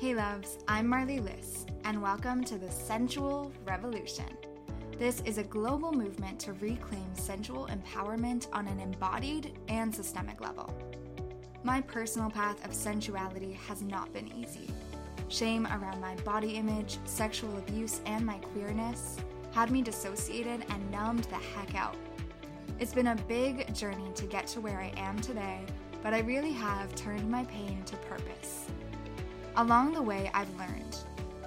Hey loves, I'm Marley Liss, and welcome to the Sensual Revolution. This is a global movement to reclaim sensual empowerment on an embodied and systemic level. My personal path of sensuality has not been easy. Shame around my body image, sexual abuse, and my queerness had me dissociated and numbed the heck out. It's been a big journey to get to where I am today, but I really have turned my pain to purpose. Along the way, I've learned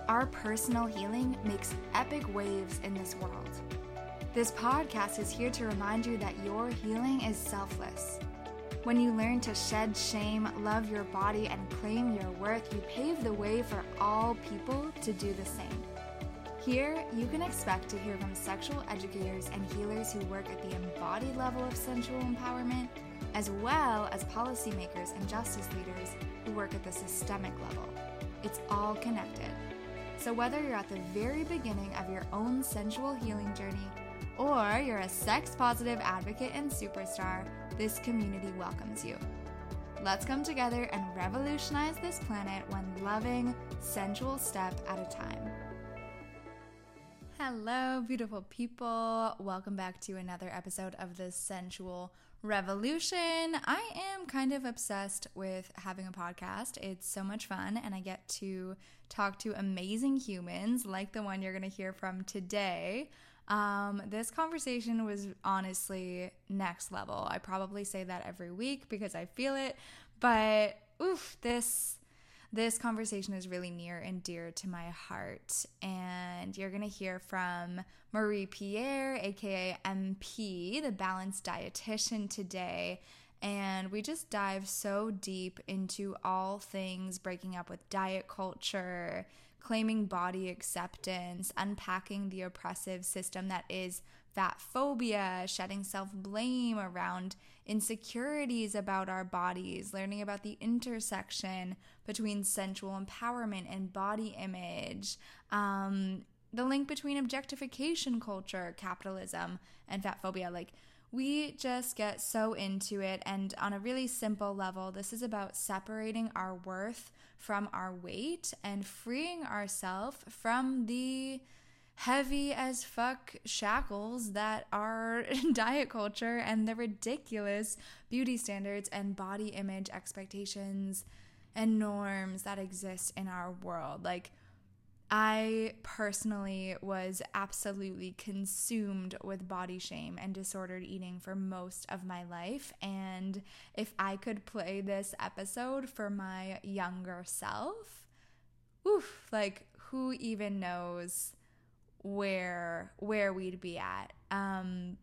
our personal healing makes epic waves in this world. This podcast is here to remind you that your healing is selfless. When you learn to shed shame, love your body, and claim your worth, you pave the way for all people to do the same. Here, you can expect to hear from sexual educators and healers who work at the embodied level of sensual empowerment, as well as policymakers and justice leaders who work at the systemic level. It's all connected. So, whether you're at the very beginning of your own sensual healing journey or you're a sex positive advocate and superstar, this community welcomes you. Let's come together and revolutionize this planet one loving, sensual step at a time. Hello, beautiful people. Welcome back to another episode of the Sensual Revolution. I am kind of obsessed with having a podcast. It's so much fun, and I get to talk to amazing humans like the one you're going to hear from today. Um, this conversation was honestly next level. I probably say that every week because I feel it, but oof, this this conversation is really near and dear to my heart. And you're going to hear from Marie-Pier, aka MP, the balanced dietitian, today. And we just dive so deep into all things breaking up with diet culture, claiming body acceptance, unpacking the oppressive system that is fat phobia, shedding self blame around insecurities about our bodies, learning about the intersection between sensual empowerment and body image, um, the link between objectification culture, capitalism, and fat phobia. Like, we just get so into it. And on a really simple level, this is about separating our worth from our weight and freeing ourselves from the heavy as fuck shackles that are diet culture and the ridiculous beauty standards and body image expectations and norms that exist in our world. Like, I personally was absolutely consumed with body shame and disordered eating for most of my life. And if I could play this episode for my younger self, oof, like who even knows where where we'd be at. Um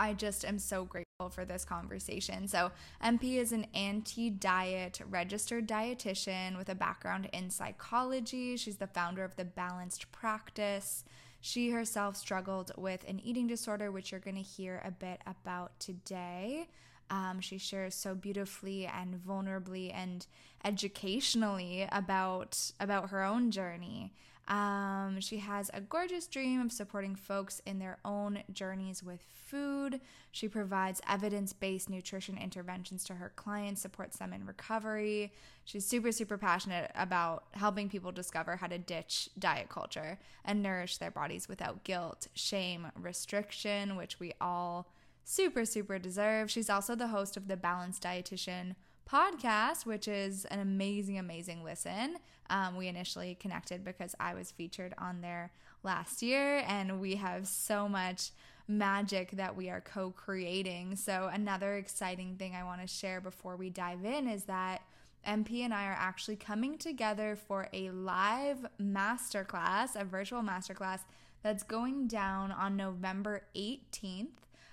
I just am so grateful for this conversation. So, MP is an anti diet registered dietitian with a background in psychology. She's the founder of the Balanced Practice. She herself struggled with an eating disorder, which you're going to hear a bit about today. Um, she shares so beautifully and vulnerably and educationally about about her own journey. Um, she has a gorgeous dream of supporting folks in their own journeys with food. She provides evidence based nutrition interventions to her clients, supports them in recovery. She's super, super passionate about helping people discover how to ditch diet culture and nourish their bodies without guilt, shame, restriction, which we all super, super deserve. She's also the host of the Balanced Dietitian podcast, which is an amazing, amazing listen. Um, we initially connected because I was featured on there last year, and we have so much magic that we are co creating. So, another exciting thing I want to share before we dive in is that. MP and I are actually coming together for a live masterclass, a virtual masterclass that's going down on November 18th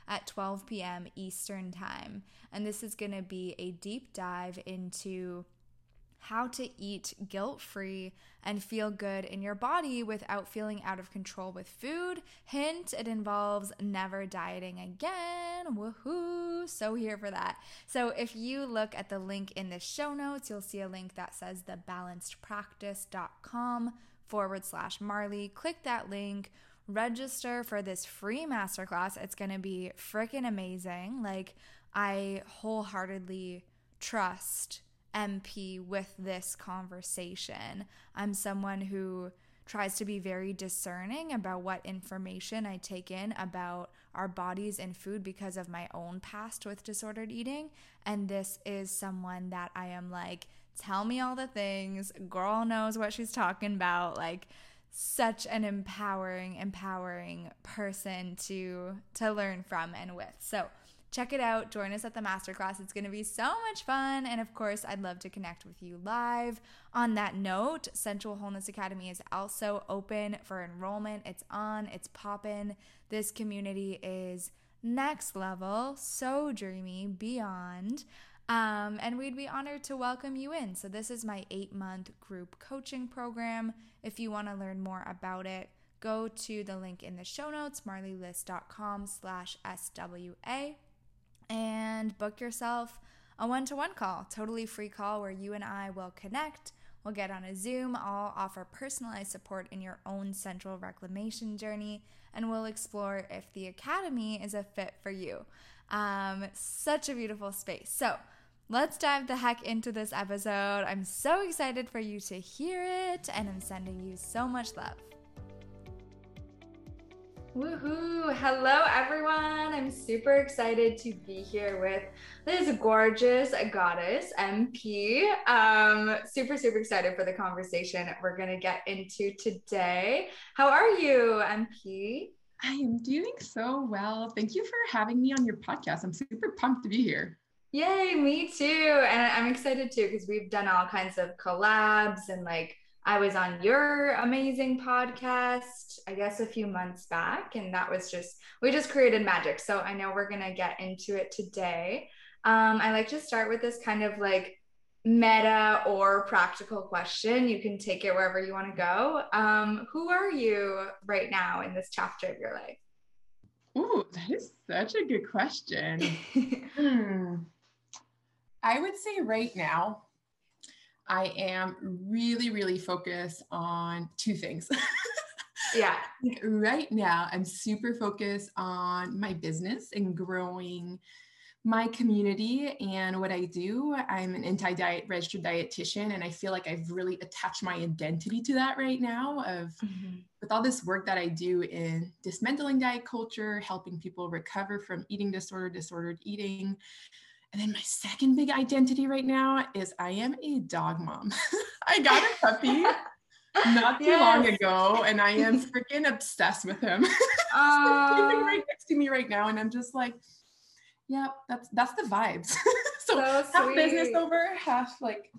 at 12 p.m. Eastern Time. And this is going to be a deep dive into how to eat guilt free and feel good in your body without feeling out of control with food. Hint, it involves never dieting again. Woohoo! So here for that. So if you look at the link in the show notes, you'll see a link that says thebalancedpractice.com forward slash Marley. Click that link register for this free masterclass. It's going to be freaking amazing. Like, I wholeheartedly trust MP with this conversation. I'm someone who tries to be very discerning about what information I take in about our bodies and food because of my own past with disordered eating. And this is someone that I am like, tell me all the things. Girl knows what she's talking about. Like, such an empowering empowering person to to learn from and with. So check it out. Join us at the masterclass. It's going to be so much fun. And of course i'd love to connect with you live. On that note sensual wholeness academy is also open for enrollment. It's on it's poppin. This community is next level so dreamy beyond um, and we'd be honored to welcome you in. So, this is my eight month group coaching program. If you want to learn more about it, go to the link in the show notes, marleyliss.com slash SWA, and book yourself a one to one call, totally free call where you and I will connect. We'll get on a Zoom. I'll offer personalized support in your own sensual reclamation journey, and we'll explore if the Academy is a fit for you. Um, such a beautiful space. So, Let's dive the heck into this episode. I'm so excited for you to hear it, and I'm sending you so much love. Woohoo! Hello, everyone. I'm super excited to be here with this gorgeous goddess, MP. Um, super, super excited for the conversation we're going to get into today. How are you, MP? I am doing so well. Thank you for having me on your podcast. I'm super pumped to be here. Yay, me too. And I'm excited too because we've done all kinds of collabs and like I was on your amazing podcast, I guess a few months back, and that was just, we just created magic. So I know we're going to get into it today. Um, I like to start with this kind of like meta or practical question. You can take it wherever you want to go. Um, who are you right now in this chapter of your life? Ooh, that is such a good question. hmm. I would say right now, I am really, really focused on two things. yeah. Right now, I'm super focused on my business and growing my community and what I do. I'm an anti diet registered dietitian, and I feel like I've really attached my identity to that right now. Of mm-hmm. with all this work that I do in dismantling diet culture, helping people recover from eating disorder, disordered eating, and then my second big identity right now is I am a dog mom. I got a puppy not too yes. long ago, and I am freaking obsessed with him. Uh, sleeping right next to me right now, and I'm just like, yeah, that's that's the vibes. so, so half business over, half like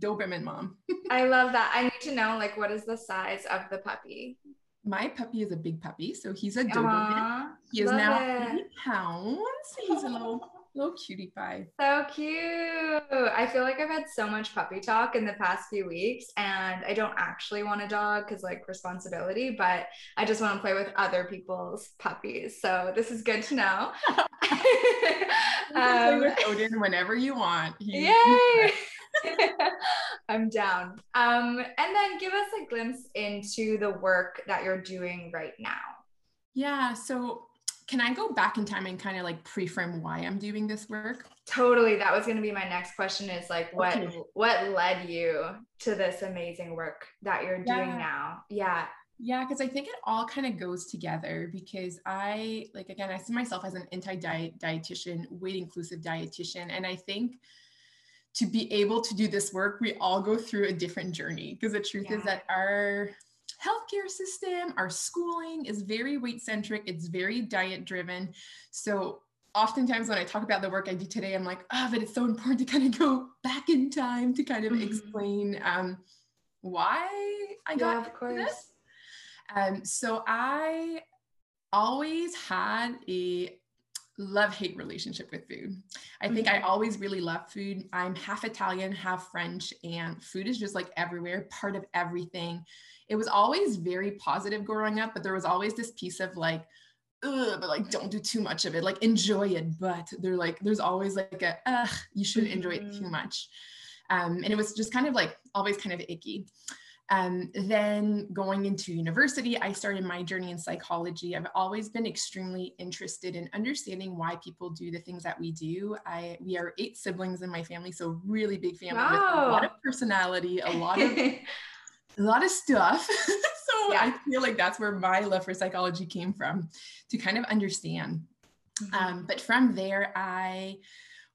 Doberman mom. I love that. I need to know like what is the size of the puppy? My puppy is a big puppy, so he's a Doberman. Aww, he is now it. pounds. He's a little Little cutie pie. So cute. I feel like I've had so much puppy talk in the past few weeks, and I don't actually want a dog because, like, responsibility, but I just want to play with other people's puppies. So this is good to know. um, play with Odin whenever you want. He, yay! I'm down. Um, and then give us a glimpse into the work that you're doing right now. Yeah. So can I go back in time and kind of like pre-frame why I'm doing this work? Totally. That was going to be my next question is like what okay. what led you to this amazing work that you're doing now? Yeah. Yeah, because I think it all kind of goes together because I like again, I see myself as an anti-diet dietitian, weight inclusive dietitian. And I think to be able to do this work, we all go through a different journey because the truth yeah. is that our healthcare system, our schooling is very weight centric, it's very diet driven. So oftentimes when I talk about the work I do today, I'm like, oh, but it's so important to kind of go back in time to kind of mm-hmm. explain um, why I got of course. this. Um, so I always had a love hate relationship with food. I think mm-hmm. I always really love food. I'm half Italian, half French, and food is just like everywhere, part of everything it was always very positive growing up, but there was always this piece of like, Ugh, but like don't do too much of it. Like enjoy it, but they're like there's always like a ugh, you shouldn't enjoy it too mm-hmm. much. Um, and it was just kind of like always kind of icky. Um, then going into university, I started my journey in psychology. I've always been extremely interested in understanding why people do the things that we do. I we are eight siblings in my family, so really big family wow. with a lot of personality, a lot of a lot of stuff. so yeah. I feel like that's where my love for psychology came from, to kind of understand. Mm-hmm. Um, but from there, I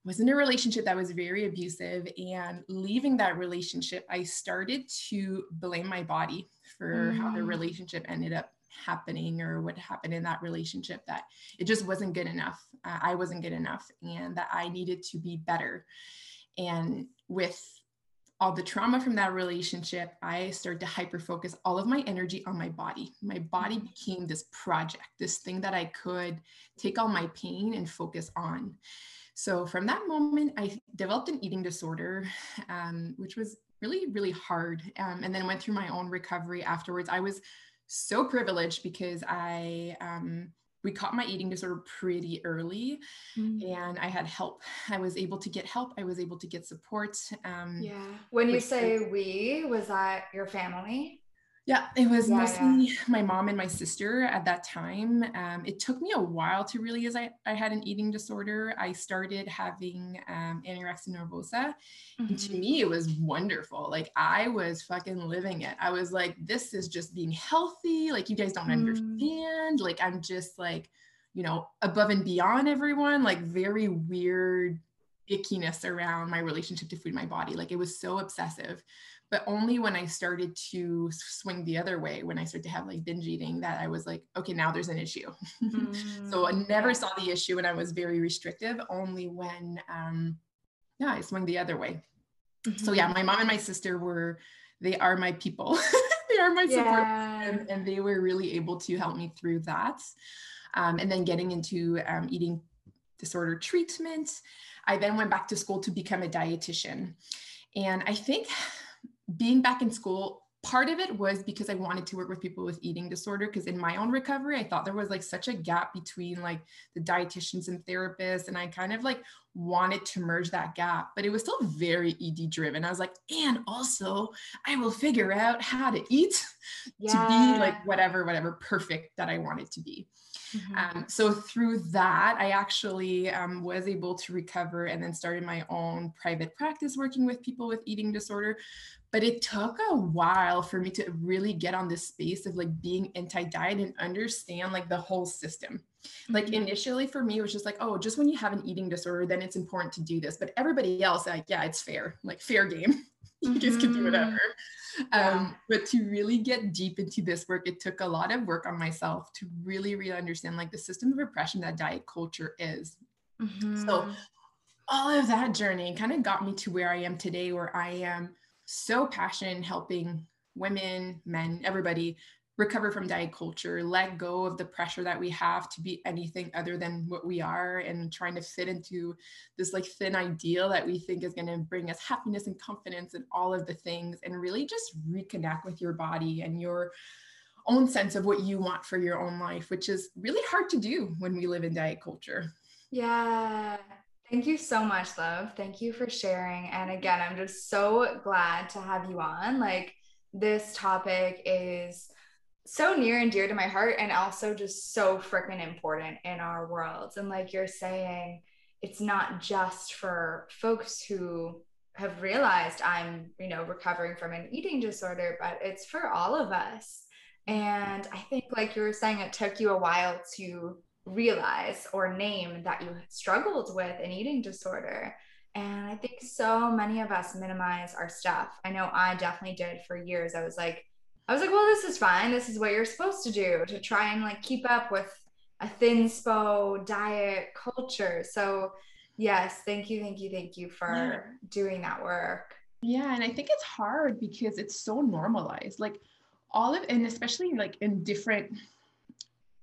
was in a relationship that was very abusive and leaving that relationship i started to blame my body for mm. how the mm. relationship ended up happening or what happened in that relationship that it just wasn't good enough uh, i wasn't good enough and that i needed to be better and with all the trauma from that relationship, I started to hyper focus all of my energy on my body. My body mm. became this project, this thing that I could take all my pain and focus on. So from that moment, I developed an eating disorder, um, which was really, really hard. Um, and then went through my own recovery afterwards. I was so privileged because I um, we caught my eating disorder pretty early mm. and i had help. I was able to get help. I was able to get support um, yeah. When you say we was that your family yeah, it was yeah, mostly yeah. my mom and my sister at that time. Um, it took me a while to realize I, I had an eating disorder. I started having um, anorexia nervosa. Mm-hmm. And to mm-hmm. me, it was wonderful. Like I was fucking living it. I was like, this is just being healthy. Like you guys don't mm. understand. Like I'm just like, you know, above and beyond everyone, like very weird ickiness around my relationship to food, my body. Like it was so obsessive but only when I started to swing the other way, when I started to have like binge eating, that I was like, okay, now there's an issue. Mm, so I never saw the issue when I was very restrictive, only when, um, yeah, I swung the other way. Mm-hmm. So yeah, mm-hmm. my mom and my sister were, they are my people. they are my support, yeah. and, and, they were really able to help me through that. Um, and then getting into um, eating disorder treatment, I then went back to school to become a dietitian. And I think being back in school, part of it was because I wanted to work with people with eating disorder. Because in my own recovery, I thought there was like such a gap between like the dietitians and therapists. And I kind of like wanted to merge that gap, but it was still very ED driven. I was like, and also I will figure out how to eat yeah. to be like whatever, whatever perfect that I wanted to be. Mm-hmm. Um, so through that, I actually um, was able to recover and then started my own private practice working with people with eating disorder but it took a while for me to really get on this space of like being anti-diet and understand like the whole system like mm-hmm. initially for me it was just like oh just when you have an eating disorder then it's important to do this but everybody else like yeah it's fair like fair game you guys can do mm-hmm. whatever yeah. um, but to really get deep into this work it took a lot of work on myself to really really understand like the system of oppression that diet culture is mm-hmm. so all of that journey kind of got me to where i am today where i am so passionate in helping women, men, everybody recover from diet culture, let go of the pressure that we have to be anything other than what we are and trying to fit into this like thin ideal that we think is going to bring us happiness and confidence and all of the things and really just reconnect with your body and your own sense of what you want for your own life, which is really hard to do when we live in diet culture. Yeah, Thank you so much, love. Thank you for sharing. And again, I'm just so glad to have you on. Like, this topic is so near and dear to my heart and also just so freaking important in our worlds. And like you're saying, it's not just for folks who have realized I'm, you know, recovering from an eating disorder, but it's for all of us. And I think, like you were saying, it took you a while to realize or name that you struggled with an eating disorder. And I think so many of us minimize our stuff. I know I definitely did for years. I was like, I was like, well, this is fine. This is what you're supposed to do to try and like keep up with a thinspo diet culture. So, yes, thank you, thank you, thank you for yeah. doing that work. Yeah. And I think it's hard because it's so normalized. Like, all of, and especially like in different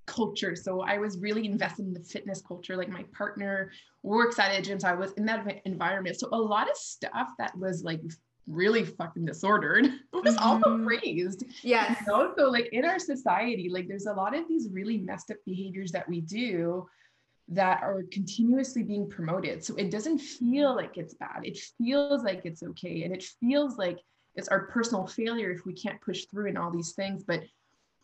culture. So I was really invested in the fitness culture. Like my partner works at a gym, so I was in that environment. So a lot of stuff that was like really fucking disordered was mm-hmm. also praised. Yeah. You know? So like in our society, like there's a lot of these really messed up behaviors that we do that are continuously being promoted. So it doesn't feel like it's bad. It feels like it's okay. And it feels like it's our personal failure if we can't push through in all these things but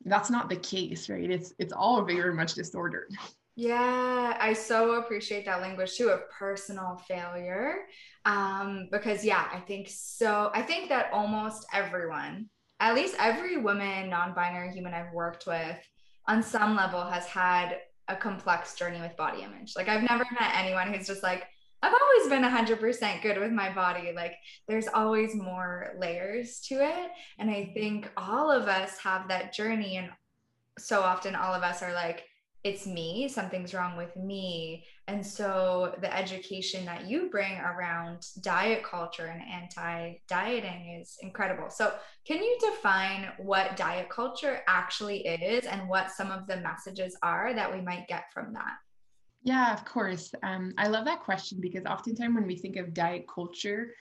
that's not the case right it's it's all very much disordered yeah, I so appreciate that language too of personal failure. Um, because yeah, I think so. I think that almost everyone, at least every woman, non-binary human I've worked with, on some level has had a complex journey with body image. Like I've never met anyone who's just like, I've always been 100% good with my body. Like there's always more layers to it. And I think all of us have that journey. And so often all of us are like, it's me, something's wrong with me. And so the education that you bring around diet culture and anti dieting is incredible. So, can you define what diet culture actually is and what some of the messages are that we might get from that? Yeah, of course. Um, I love that question because oftentimes when we think of diet culture,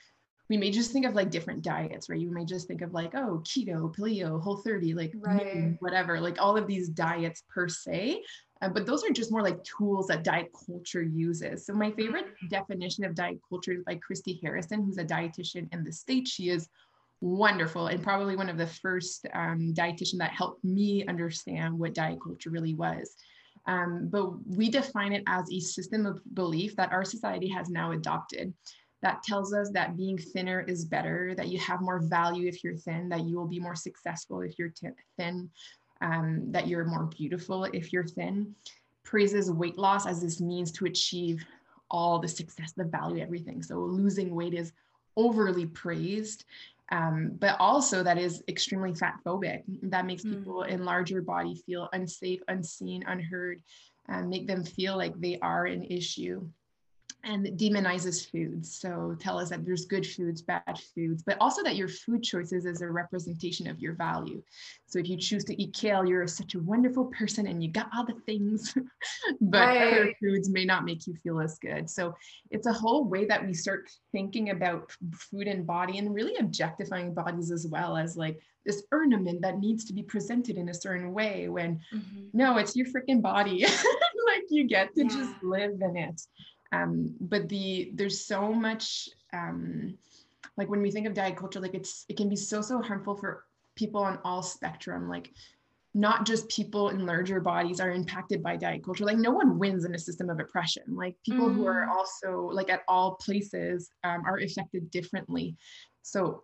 we may just think of like different diets, right? You may just think of like, oh, keto, paleo, Whole30, like right. whatever, like all of these diets per se. Uh, but those are just more like tools that diet culture uses. So my favorite mm-hmm. definition of diet culture is by Christy Harrison, who's a dietitian in the States. She is wonderful and probably one of the first um, dietitian that helped me understand what diet culture really was. Um, but we define it as a system of belief that our society has now adopted that tells us that being thinner is better, that you have more value if you're thin, that you will be more successful if you're t- thin, um, that you're more beautiful if you're thin, praises weight loss as this means to achieve all the success, the value, everything. So losing weight is overly praised. Um, but also that is extremely fat phobic. That makes mm. people in larger body feel unsafe, unseen, unheard, and make them feel like they are an issue and demonizes foods. So tell us that there's good foods, bad foods, but also that your food choices is a representation of your value. So if you choose to eat kale, you're such a wonderful person and you got all the things, but right. other foods may not make you feel as good. So it's a whole way that we start thinking about food and body and really objectifying bodies as well as like this ornament that needs to be presented in a certain way when mm-hmm. no, it's your freaking body. like you get to yeah. just live in it. Um, but the there's so much um, like when we think of diet culture, like it's it can be so so harmful for people on all spectrum. Like not just people in larger bodies are impacted by diet culture. Like no one wins in a system of oppression. Like people mm. who are mm. also like at all places um, are affected differently. So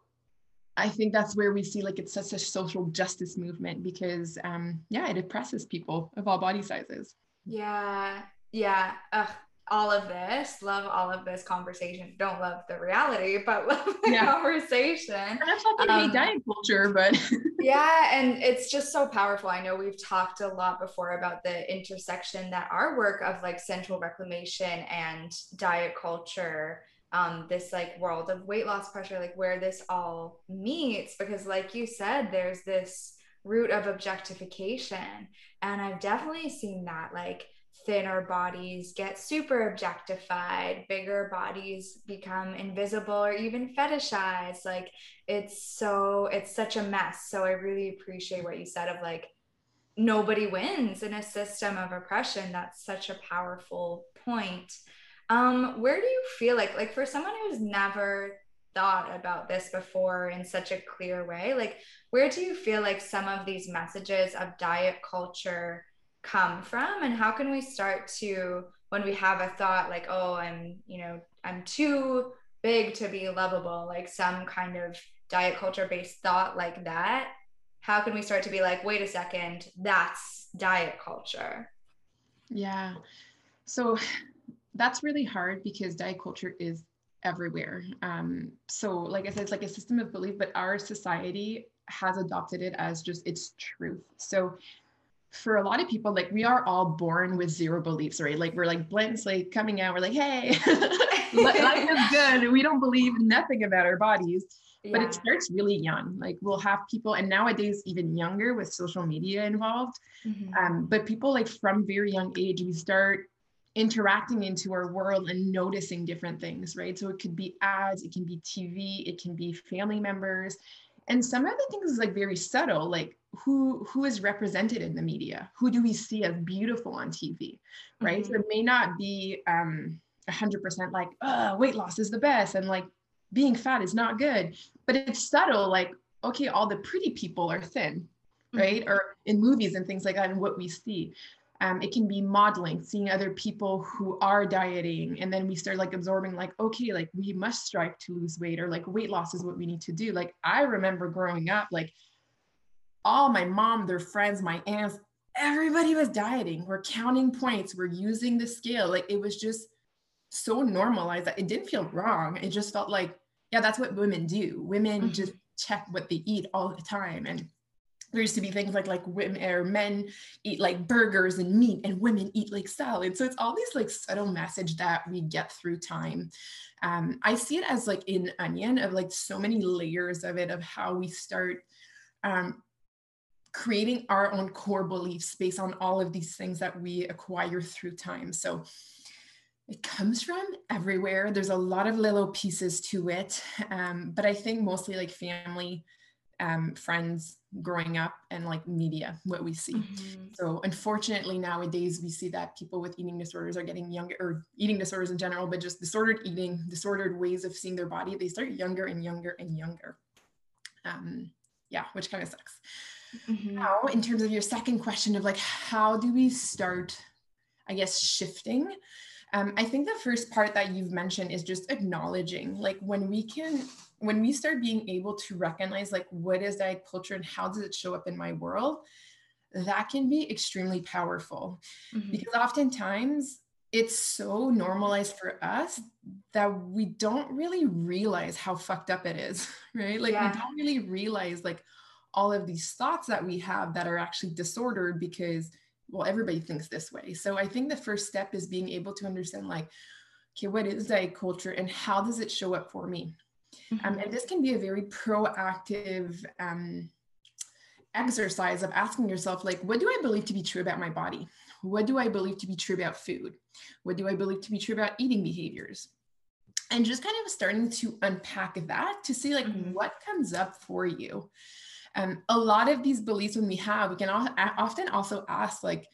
I think that's where we see like it's such a social justice movement because um, yeah, it oppresses people of all body sizes. Yeah, yeah. Ugh, all of this, love all of this conversation. Don't love the reality, but love the yeah. conversation. That's not um, diet culture, but yeah, and it's just so powerful. I know we've talked a lot before about the intersection that our work of like sensual reclamation and diet culture um this like world of weight loss pressure like where this all meets because like you said there's this root of objectification and i've definitely seen that like thinner bodies get super objectified, bigger bodies become invisible or even fetishized. Like it's so, it's such a mess. So I really appreciate what you said of like, nobody wins in a system of oppression. That's such a powerful point. Um, where do you feel like, like for someone who's never thought about this before in such a clear way, like where do you feel like some of these messages of diet culture come from? And how can we start to when we have a thought like oh i'm you know i'm too big to be lovable like some kind of diet culture based thought like that how can we start to be like wait a second that's diet culture. Yeah. So that's really hard because diet culture is everywhere. Um so like i said it's like a system of belief but our society has adopted it as just its truth. So for a lot of people, like we are all born with zero beliefs, right? Like we're like blank like coming out. We're like, hey, life is good. We don't believe nothing about our bodies. Yeah. But it starts really young. Like we'll have people, and nowadays even younger with social media involved. Mm-hmm. Um, but people like from very young age, we start interacting into our world and noticing different things, right? So it could be ads, it can be TV, it can be family members, and some of the things is like very subtle, like who who is represented in the media? Who do we see as beautiful on tv right? Mm-hmm. so it may not be um 100% like oh, weight loss is the best and like being fat is not good. But it's subtle like okay all the pretty people are thin right? Mm-hmm. or in movies and things like that and what we see um, it can be modeling seeing other people who are dieting and then we start like absorbing like okay like we must strive to lose weight or like weight loss is what we need to do. Like i remember growing up like all my mom their friends my aunts everybody was dieting. We're counting points. We're using the scale. Like it was just so normalized that it didn't feel wrong. It just felt like yeah that's what women do. Women mm-hmm. just check what they eat all the time and there used to be things like like women or men eat like burgers and meat and women eat like salad so it's all these like subtle message that we get through time. Um, i see it as like an onion of like so many layers of it of how we start um, creating our own core beliefs based on all of these things that we acquire through time. So it comes from everywhere. There's a lot of little pieces to it um, but i think mostly like family um, friends growing up and like media what we see mm-hmm. so unfortunately nowadays we see that people with eating disorders are getting younger or eating disorders in general but just disordered eating disordered ways of seeing their body they start younger and younger and younger um, yeah which kind of sucks mm-hmm. now in terms of your second question of like how do we start i guess shifting um, i think the first part that you've mentioned is just acknowledging like when we can when we start being able to recognize like what is diet culture and how does it show up in my world that can be extremely powerful mm-hmm. because oftentimes it's so normalized for us that we don't really realize how fucked up it is right like yeah. we don't really realize like all of these thoughts that we have that are actually disordered because well everybody thinks this way so i think the first step is being able to understand like okay what is diet culture and how does it show up for me Mm-hmm. Um, and this can be a very proactive um, exercise of asking yourself, like, what do I believe to be true about my body? What do I believe to be true about food? What do I believe to be true about eating behaviors? And just kind of starting to unpack that to see, like, mm-hmm. what comes up for you. Um, a lot of these beliefs when we have, we can often also ask, like,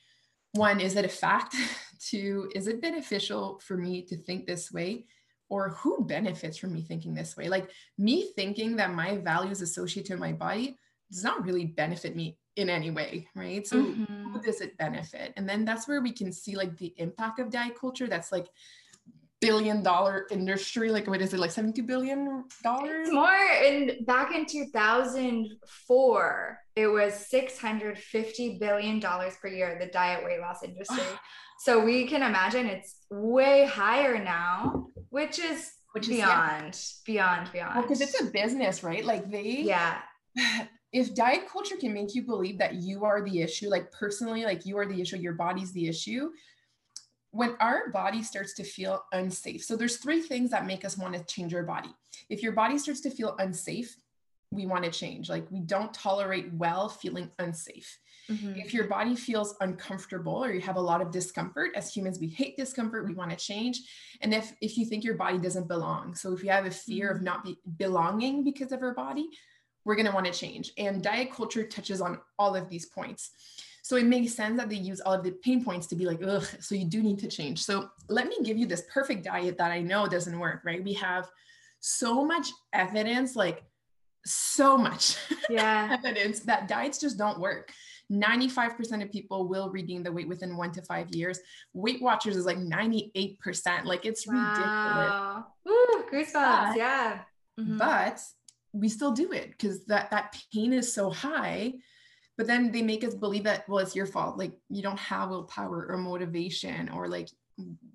one, is it a fact? Two, is it beneficial for me to think this way? or who benefits from me thinking this way like me thinking that my values associated to my body does not really benefit me in any way right so mm-hmm. who does it benefit and then that's where we can see like the impact of diet culture that's like billion dollar industry like what is it like 70 billion dollars? More in back in 2004 it was 650 billion dollars per year the diet weight loss industry. So we can imagine it's way higher now which is which beyond is, yeah. beyond beyond because well, it's a business right? Like they yeah. if diet culture can make you believe that you are the issue like personally like you are the issue your body's the issue when our body starts to feel unsafe so there's three things that make us want to change our body if your body starts to feel unsafe we want to change like we don't tolerate well feeling unsafe Mm-hmm. If your body feels uncomfortable or you have a lot of discomfort, as humans, we hate discomfort, we want to change. And if if you think your body doesn't belong, so if you have a fear mm-hmm. of not be, belonging because of our body, we're going to want to change. And diet culture touches on all of these points. So it makes sense that they use all of the pain points to be like, ugh, so you do need to change. So let me give you this perfect diet that I know doesn't work, right? We have so much evidence, like so much yeah. evidence that diets just don't work. 95% of people will regain the weight within one to five years. Weight Watchers is like 98%. Like it's wow. ridiculous. Ooh, goosebumps. yeah. Mm-hmm. But we still do it because that, that pain is so high. But then they make us believe that, well, it's your fault. Like you don't have willpower or motivation or like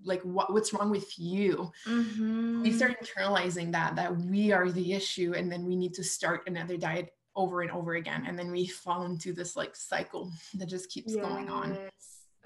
like what what's wrong with you mm-hmm. we start internalizing that that we are the issue and then we need to start another diet over and over again and then we fall into this like cycle that just keeps yes. going on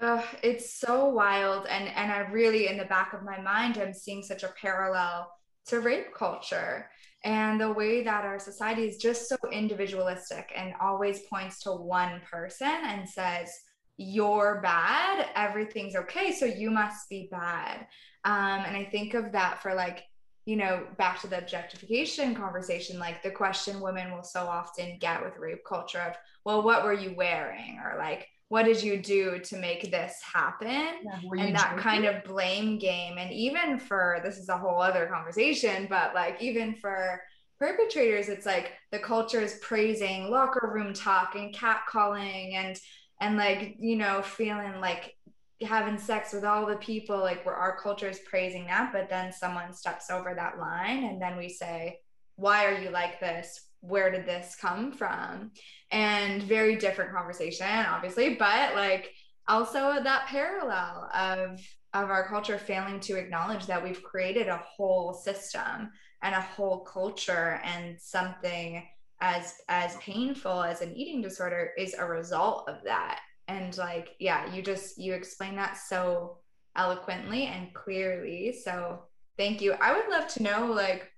uh, it's so wild and and i really in the back of my mind i'm seeing such a parallel to rape culture and the way that our society is just so individualistic and always points to one person and says you're bad everything's okay so you must be bad um, and i think of that for like you know, back to the objectification conversation, like the question women will so often get with rape culture of, well, what were you wearing? Or like, what did you do to make this happen? Yeah, and that kind of blame game and even for this is a whole other conversation but like even for perpetrators it's like the culture is praising locker room talk and catcalling and and like you know feeling like having sex with all the people like where our culture is praising that but then someone steps over that line and then we say why are you like this where did this come from? And very different conversation obviously but like also that parallel of of our culture failing to acknowledge that we've created a whole system and a whole culture and something as as painful as an eating disorder is a result of that. And like yeah you just you explain that so eloquently and clearly. So thank you. I would love to know like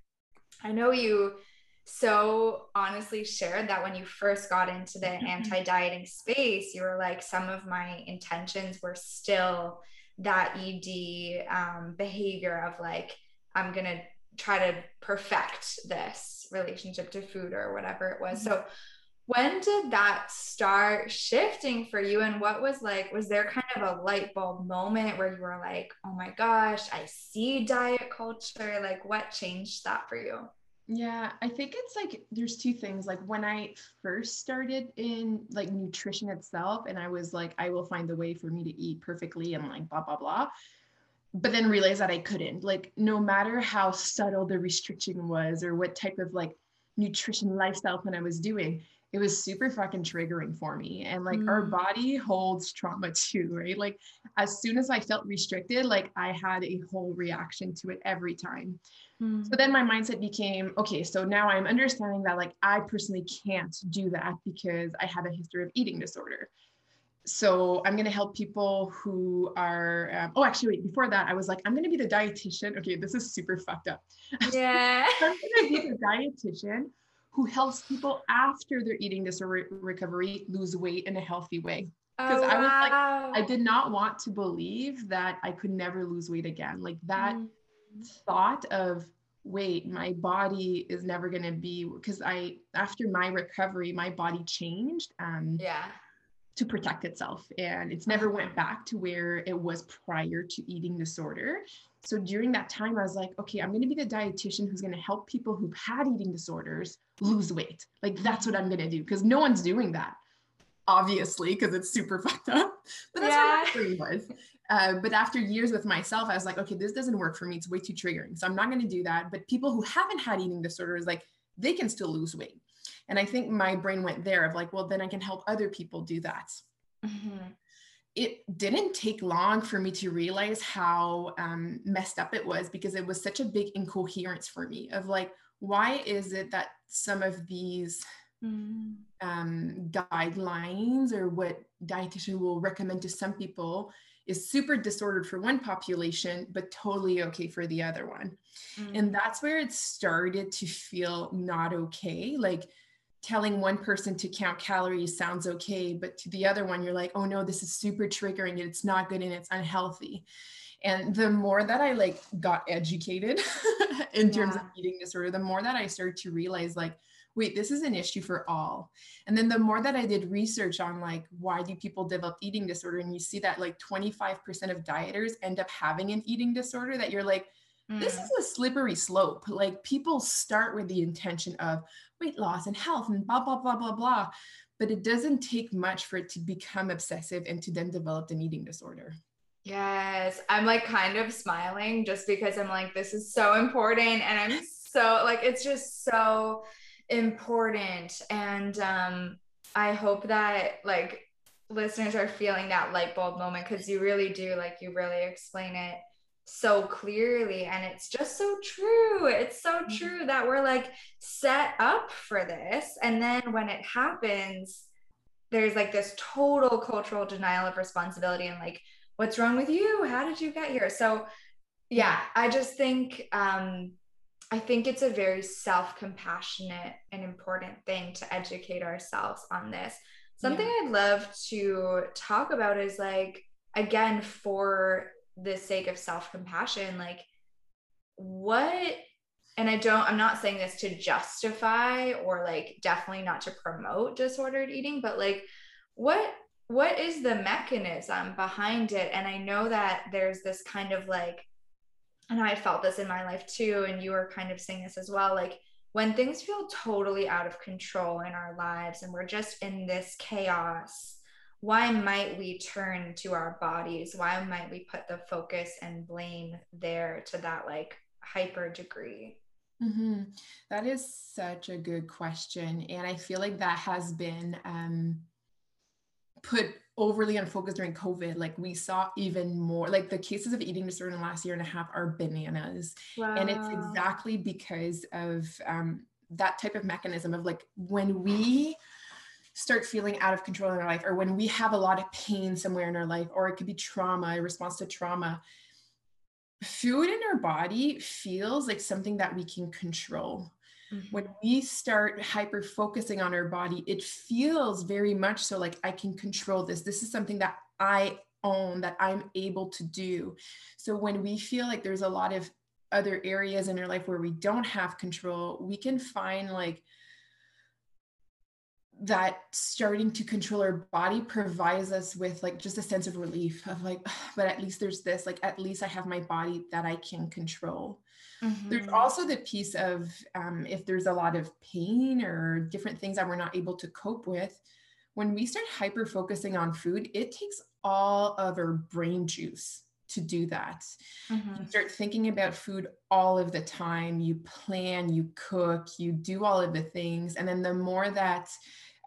i know you so honestly shared that when you first got into the mm-hmm. anti-dieting space you were like some of my intentions were still that ed um, behavior of like i'm gonna try to perfect this relationship to food or whatever it was mm-hmm. so when did that start shifting for you and what was like was there kind of a light bulb moment where you were like oh my gosh i see diet culture like what changed that for you yeah i think it's like there's two things like when i first started in like nutrition itself and i was like i will find the way for me to eat perfectly and like blah blah blah but then realized that i couldn't like no matter how subtle the restriction was or what type of like nutrition lifestyle plan i was doing it was super fucking triggering for me. And like mm. our body holds trauma too, right? Like as soon as I felt restricted, like I had a whole reaction to it every time. Mm. So then my mindset became okay, so now I'm understanding that like I personally can't do that because I have a history of eating disorder. So I'm going to help people who are, um, oh, actually, wait, before that, I was like, I'm going to be the dietitian. Okay, this is super fucked up. Yeah. I'm going to be the dietitian who helps people after their eating disorder recovery lose weight in a healthy way. Because oh, I was wow. like, I did not want to believe that I could never lose weight again. Like that mm. Thought of, wait, my body is never going to be, because I, after my recovery, my body changed. Um, yeah to protect itself and it's never went back to where it was prior to eating disorder so during that time i was like okay i'm going to be the dietitian who's going to help people who've had eating disorders lose weight like that's what i'm going to do because no one's doing that obviously because it's super fucked up but that's yeah. what my dream was uh, but after years with myself i was like okay this doesn't work for me it's way too triggering so i'm not going to do that but people who haven't had eating disorders like they can still lose weight and I think my brain went there of like, well, then I can help other people do that. Mm-hmm. It didn't take long for me to realize how um, messed up it was because it was such a big incoherence for me of like, why is it that some of these mm. um, guidelines or what dietitian will recommend to some people is super disordered for one population, but totally okay for the other one. Mm. And that's where it started to feel not okay. Like telling one person to count calories sounds okay, but to the other one, you're like, oh no, this is super triggering. It's not good and it's unhealthy. And the more that I like got educated in terms of eating disorder, the more that I started to realize like, wait, this is an issue for all. And then the more that I did research on like why do people develop eating disorder, and you see that like 25% of dieters end up having an eating disorder, that you're like, this mm. is a slippery slope. Like people start with the intention of weight loss and health and blah, blah, blah, blah, blah. But it doesn't take much for it to become obsessive and to then develop an eating disorder. Yes. I'm like kind of smiling just because I'm like, this is so important. And I'm so like, it's just so important and um i hope that like listeners are feeling that light bulb moment because you really do like you really explain it so clearly and it's just so true. It's so mm-hmm. true that we're like set up for this and then when it happens there's like this total cultural denial of responsibility and like what's wrong with you? How did you get here? So yeah i just think um I think it's a very self compassionate and important thing to educate ourselves on this. Something yeah. I'd love to talk about is like, again, for the sake of self compassion, like, what, and I don't, I'm not saying this to justify or like definitely not to promote disordered eating, but like, what what is the mechanism behind it and i know that there's this kind of like and i felt this in my life too and you were kind of saying this as well like when things feel totally out of control in our lives and we're just in this chaos why might we turn to our bodies why might we put the focus and blame there to that like hyper degree mm-hmm. that is such a good question and i feel like that has been um, put overly unfocused during COVID. Like we saw even more, like the cases of eating disorder in the last year and a half are bananas. Wow. And it's exactly because of um, that type of mechanism of like when we start feeling out of control in our life, or when we have a lot of pain somewhere in our life, or it could be trauma, a response to trauma. Food in our body feels like something that we can control. Mm-hmm. When we start hyper focusing on our body, it feels very much so like I can control this. This is something that I own, that I'm able to do. So when we feel like there's a lot of other areas in our life where we don't have control, we can find like that starting to control our body provides us with like just a sense of relief of like but at least there's this like at least i have my body that i can control Mm-hmm. There's also the piece of um, if there's a lot of pain or different things that we're not able to cope with, when we start hyper focusing on food, it takes all of our brain juice to do that. Mm-hmm. You start thinking about food all of the time. You plan, you cook, you do all of the things. And then the more that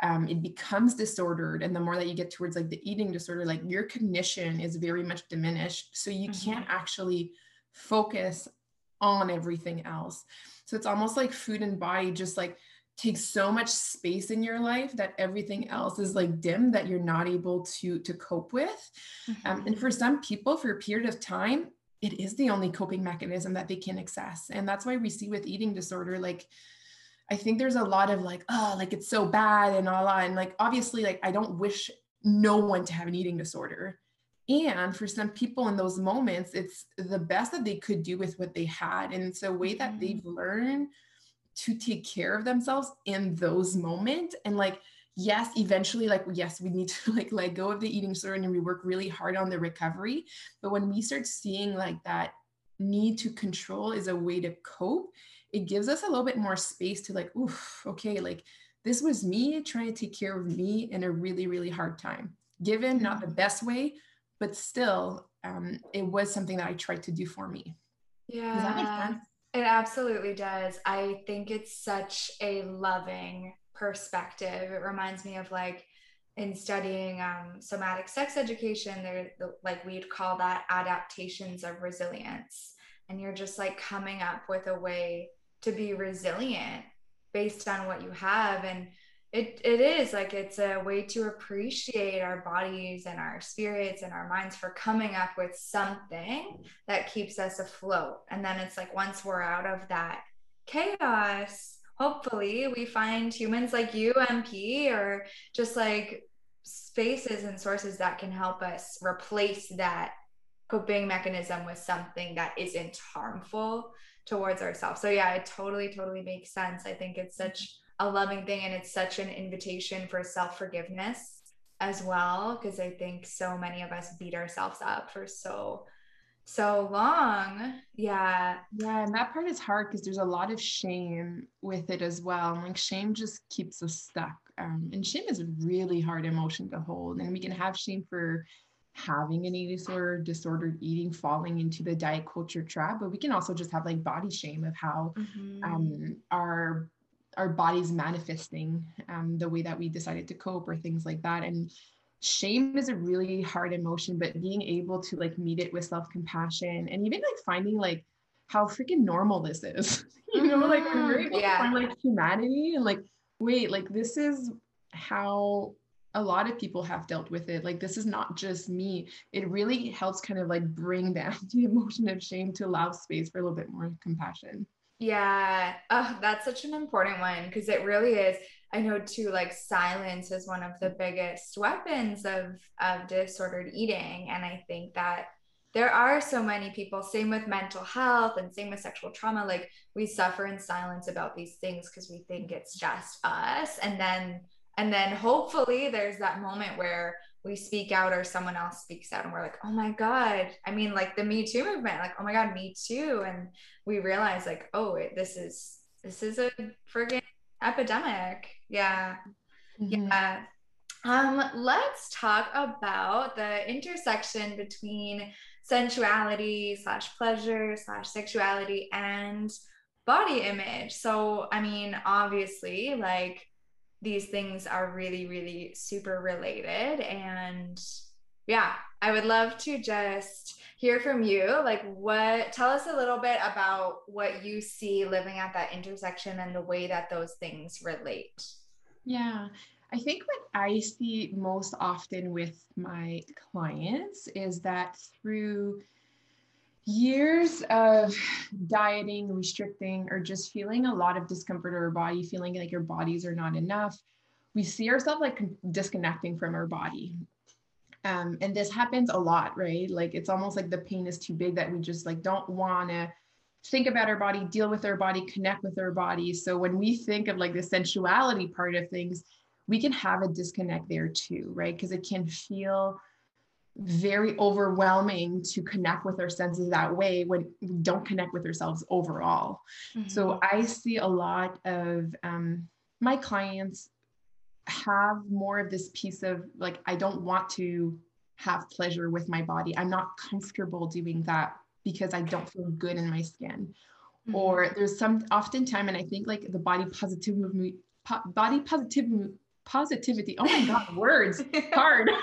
um, it becomes disordered and the more that you get towards like the eating disorder, like your cognition is very much diminished. So you mm-hmm. can't actually focus on everything else. So it's almost like food and body just like takes so much space in your life that everything else is like dim that you're not able to to cope with. Mm-hmm. Um, and for some people, for a period of time, it is the only coping mechanism that they can access. And that's why we see with eating disorder, like I think there's a lot of like, oh, like it's so bad and all that. And like obviously, like I don't wish no one to have an eating disorder. And for some people in those moments, it's the best that they could do with what they had. And it's a way that mm-hmm. they've learned to take care of themselves in those moments. And like, yes, eventually, like, yes, we need to like let go of the eating disorder and we work really hard on the recovery. But when we start seeing like that need to control is a way to cope, it gives us a little bit more space to like, oof, okay, like this was me trying to take care of me in a really, really hard time. Given not the mm-hmm. best way, but still um, it was something that i tried to do for me. Yeah. it absolutely does. I think it's such a loving perspective. It reminds me of like in studying um, somatic sex education there like we'd call that adaptations of resilience. And you're just like coming up with a way to be resilient based on what you have. And it it is like it's a way to appreciate our bodies and our spirits and our minds for coming up with something that keeps us afloat. And then it's like once we're out of that chaos hopefully we find humans like you mp or just like spaces and sources that can help us replace that coping mechanism with something that isn't harmful towards ourselves. So yeah it totally totally makes sense. I think it's such a loving thing and it's such an invitation for self-forgiveness as well because i think so many of us beat ourselves up for so so long. Yeah. Yeah and that part is hard because there's a lot of shame with it as well and like shame just keeps us stuck um, and shame is a really hard emotion to hold and we can have shame for having an eating disorder disordered eating falling into the diet culture trap but we can also just have like body shame of how mm-hmm. um, our our bodies manifesting um, the way that we decided to cope or things like that and shame is a really hard emotion but being able to like meet it with self-compassion and even like finding like how freaking normal this is you know like when you're able yeah. to find like humanity and like wait like this is how a lot of people have dealt with it like this is not just me it really helps kind of like bring down the emotion of shame to allow space for a little bit more compassion yeah, oh, that's such an important one because it really is. I know too, like silence is one of the biggest weapons of of disordered eating, and I think that there are so many people. Same with mental health, and same with sexual trauma. Like we suffer in silence about these things because we think it's just us, and then and then hopefully there's that moment where we speak out or someone else speaks out and we're like, oh my God. I mean, like the Me Too movement, like, oh my God, me too. And we realize like, oh, it, this is this is a friggin' epidemic. Yeah. Mm-hmm. Yeah. Um, let's talk about the intersection between sensuality slash pleasure slash sexuality and body image. So, I mean, obviously, like these things are really, really super related. And yeah, I would love to just hear from you. Like, what, tell us a little bit about what you see living at that intersection and the way that those things relate. Yeah. I think what I see most often with my clients is that through years of dieting, restricting, or just feeling a lot of discomfort in our body, feeling like your bodies are not enough, we see ourselves like disconnecting from our body. Um, and this happens a lot, right? Like it's almost like the pain is too big that we just like don't want to think about our body, deal with our body, connect with our body. So when we think of like the sensuality part of things, we can have a disconnect there too, right? Because it can feel very overwhelming to connect with our senses that way when we don't connect with ourselves overall. Mm-hmm. So I see a lot of um, my clients have more of this piece of like, I don't want to have pleasure with my body. I'm not comfortable doing that because I don't feel good in my skin. Mm-hmm. Or there's some oftentimes, and I think like the body positive movement, po- body positive positivity. Oh my God, words hard.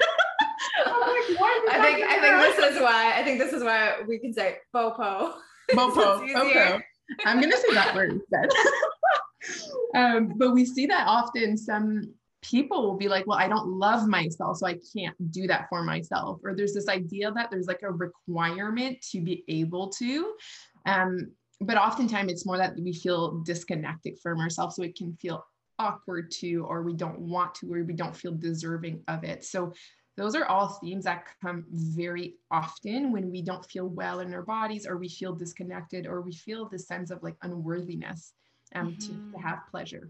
I think I think this is why I think this is why we can say bopo. Bopo. Bopo. I'm gonna say that word instead. um, but we see that often. Some people will be like, "Well, I don't love myself, so I can't do that for myself." Or there's this idea that there's like a requirement to be able to. Um, but oftentimes it's more that we feel disconnected from ourselves, so it can feel awkward to, or we don't want to, or we don't feel deserving of it. So those are all themes that come very often when we don't feel well in our bodies or we feel disconnected or we feel this sense of like unworthiness um, mm-hmm. to, to mm-hmm. have pleasure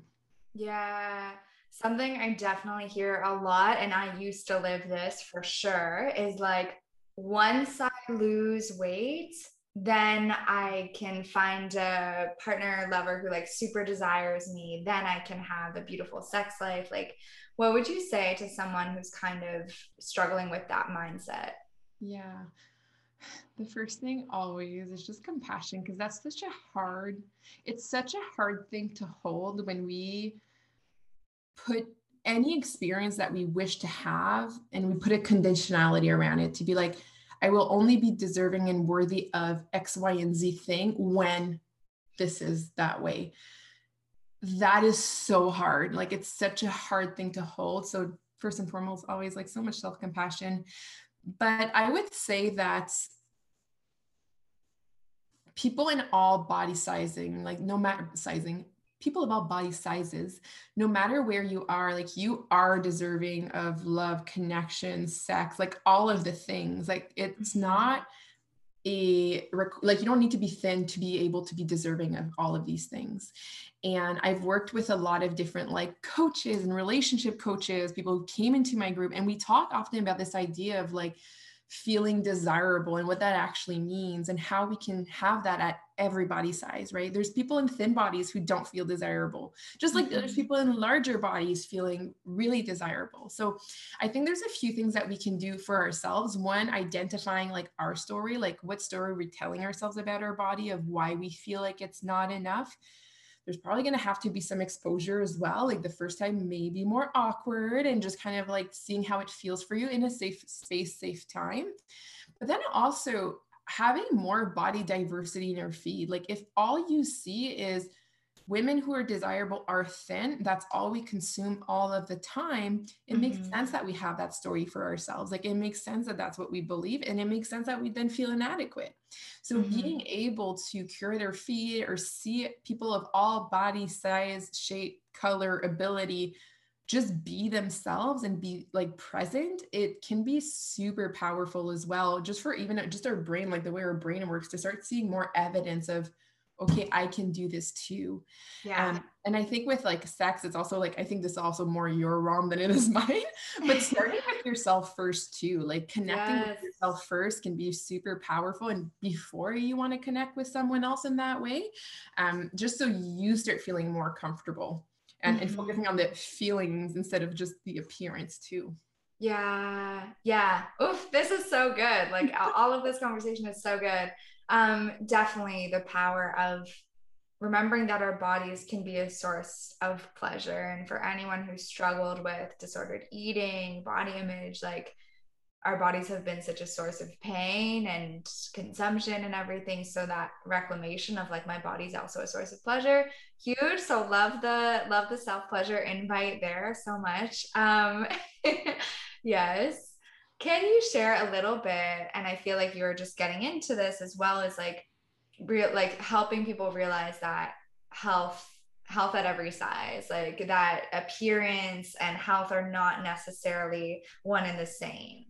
yeah something i definitely hear a lot and i used to live this for sure is like once i lose weight then I can find a partner lover who like super desires me. Then I can have a beautiful sex life. Like, what would you say to someone who's kind of struggling with that mindset? Yeah. The first thing always is just compassion because that's such a hard, it's such a hard thing to hold when we put any experience that we wish to have and we put a conditionality around it to be like, I will only be deserving and worthy of X, Y, and Z thing when this is that way that is so hard. Like it's such a hard thing to hold. So first and foremost, always like so much self-compassion. But I would say that people in all body sizing, like no matter sizing, people of all body sizes, no matter where you are, like you are deserving of love, connection, sex, like all of the things. Like it's mm-hmm. not a like you don't need to be thin to be able to be deserving of all of these things and i've worked with a lot of different like coaches and relationship coaches people who came into my group and we talk often about this idea of like feeling desirable and what that actually means and how we can have that at every body size, right? There's people in thin bodies who don't feel desirable, just like mm-hmm. there's people in larger bodies feeling really desirable. So I think there's a few things that we can do for ourselves. One, identifying like our story, like what story we're telling ourselves about our body of why we feel like it's not enough there's probably going to have to be some exposure as well. Like the first time may be more awkward and just kind of like seeing how it feels for you in a safe space, safe time. But then also having more body diversity in your feed. Like if all you see is women who are desirable are thin that's all we consume all of the time it mm-hmm. makes sense that we have that story for ourselves like it makes sense that that's what we believe and it makes sense that we then feel inadequate so mm-hmm. being able to cure their feed or see people of all body size shape color ability just be themselves and be like present it can be super powerful as well just for even just our brain like the way our brain works to start seeing more evidence of okay, I can do this too. Yeah. Um, and I think with like sex, it's also like, I think this is also more your realm than it is mine, but starting with yourself first too, like connecting Yes. with yourself first can be super powerful. And before you want to connect with someone else in that way, um, just so you start feeling more comfortable and, and Mhm. focusing on the feelings instead of just the appearance too. Yeah. Yeah. Oof, this is so good. Like all of this conversation is so good. Um, definitely the power of remembering that our bodies can be a source of pleasure. And for anyone who's struggled with disordered eating, body image, like our bodies have been such a source of pain and consumption and everything. So that reclamation of like my body's also a source of pleasure. Huge. So love the love the self-pleasure invite there so much. Um yes. Can you share a little bit? And I feel like you're just getting into this as well as like real like helping people realize that health health at every size like that appearance and health are not necessarily one and the same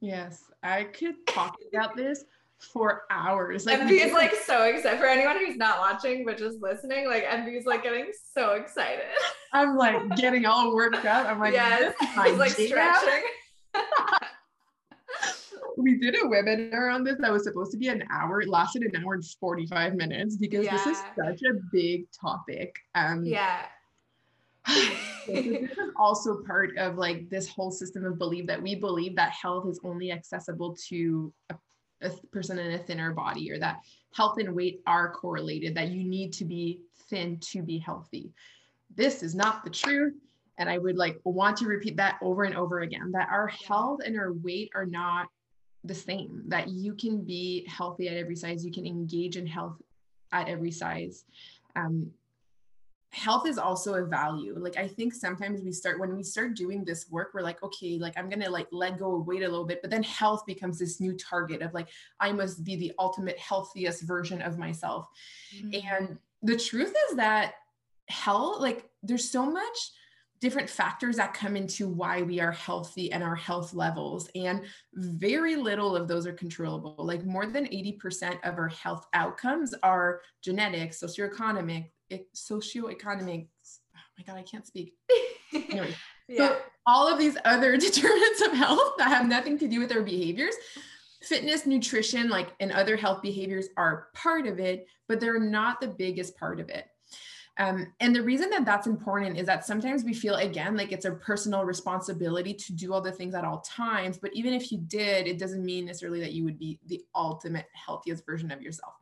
Yes, I could talk about this for hours. like MP's like so excited for anyone who's not watching but just listening like MP's like getting so excited I'm like getting all worked up. I'm like, yes is he's like stretching we did a webinar on this that was supposed to be an hour. It lasted an hour and 45 minutes because this is such a big topic. Um, yeah this is also part of like this whole system of belief that we believe that health is only accessible to a, a person in a thinner body or that health and weight are correlated, that you need to be thin to be healthy. This is not the truth. And I would like want to repeat that over and over again that our health and our weight are not the same, that you can be healthy at every size, you can engage in health at every size. Um, health is also a value. Like i think sometimes we start when we start doing this work we're like okay like i'm gonna like let go of weight a little bit but then health becomes this new target of like i must be the ultimate healthiest version of myself. And the truth is that health like there's so much different factors that come into why we are healthy and our health levels and very little of those are controllable. Like more than 80% of our health outcomes are genetic socioeconomic socioeconomic oh my god i can't speak. Anyway yeah so all of these other determinants of health that have nothing to do with our behaviors fitness nutrition like and other health behaviors are part of it but they're not the biggest part of it um, and the reason that that's important is that sometimes we feel again like it's a personal responsibility to do all the things at all times but even if you did it doesn't mean necessarily that you would be the ultimate healthiest version of yourself.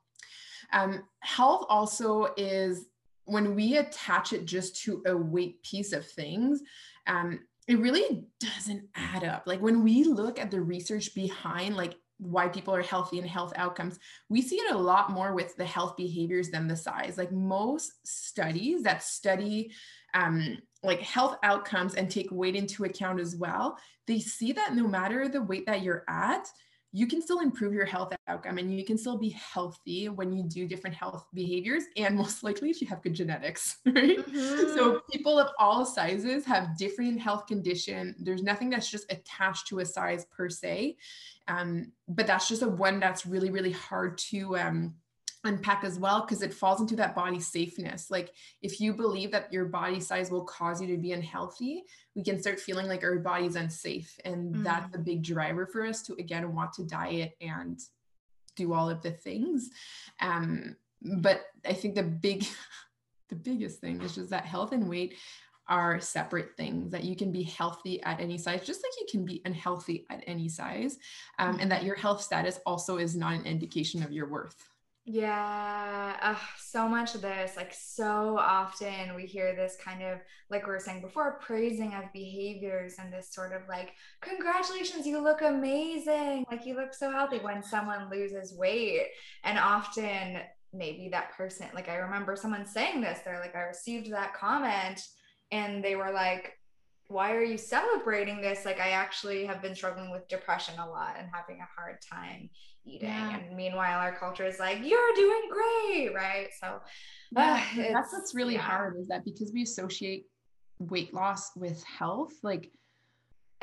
Um, health also is when we attach it just to a weight piece of things um, it really doesn't add up. Like when we look at the research behind like why people are healthy and health outcomes we see it a lot more with the health behaviors than the size. Like most studies that study um, like health outcomes and take weight into account as well they see that no matter the weight that you're at you can still improve your health outcome and you can still be healthy when you do different health behaviors and most likely if you have good genetics right Mhm. so people of all sizes have different health condition there's nothing that's just attached to a size per se um, but that's just a one that's really really hard to um, unpack as well because it falls into that body safeness. Like if you believe that your body size will cause you to be unhealthy we can start feeling like our body's unsafe and that's a big driver for us to again want to diet and do all of the things. Um, but i think the big the biggest thing is just that health and weight are separate things that you can be healthy at any size just like you can be unhealthy at any size um, and that your health status also is not an indication of your worth Yeah, ugh, so much of this, like so often we hear this kind of, like we were saying before, praising of behaviors and this sort of like, congratulations, you look amazing. Like you look so healthy when someone loses weight. And often maybe that person, like I remember someone saying this, they're like, I received that comment and they were like, why are you celebrating this? Like, I actually have been struggling with depression a lot and having a hard time eating. Yeah. And meanwhile, our culture is like, you're doing great, right? So, Yeah, Ah, that's what's really yeah. hard is that because we associate weight loss with health, like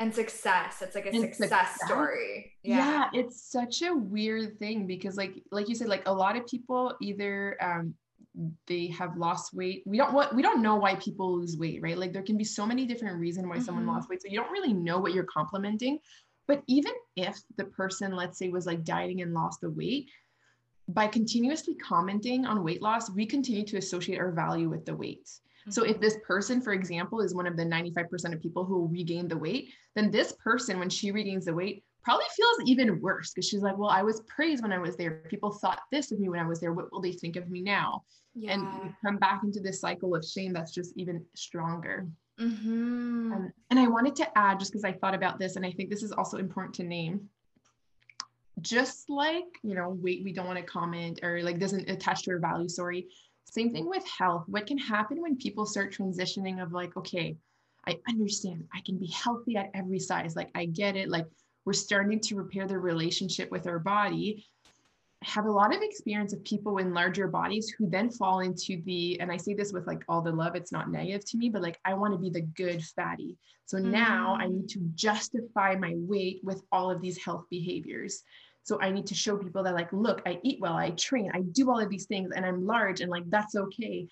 and success, it's like a success, success. story. yeah. it's such a weird thing because like like you said, like a lot of people either um they have lost weight we don't what we don't know why people lose weight right like there can be so many different reasons why mm-hmm. someone lost weight so you don't really know what you're complimenting but even if the person let's say was like dieting and lost the weight by continuously commenting on weight loss we continue to associate our value with the weight mm-hmm. so if mm-hmm. this person for example is one of the 95% of people who regain the weight then this person when she regains the weight probably feels even worse because she's like, well, I was praised when I was there. People thought this of me when I was there. What will they think of me now? Yeah. And we come back into this cycle of shame that's just even stronger. Mm-hmm. Um, and I wanted to add, just because I thought about this, and I think this is also important to name. Just like, you know, weight, we don't want to comment or like doesn't attach to our value, sorry. Same thing with health. What can happen when people start transitioning of like, okay, I understand I can be healthy at every size. Like, I get it. Like, we're starting to repair the relationship with our body have a lot of experience of people in larger bodies who then fall into the and i say this with like all the love it's not negative to me but like i want to be the good fatty. So mm-hmm. now i need to justify my weight with all of these health behaviors. So i need to show people that like look i eat well i train i do all of these things and i'm large and like that's okay.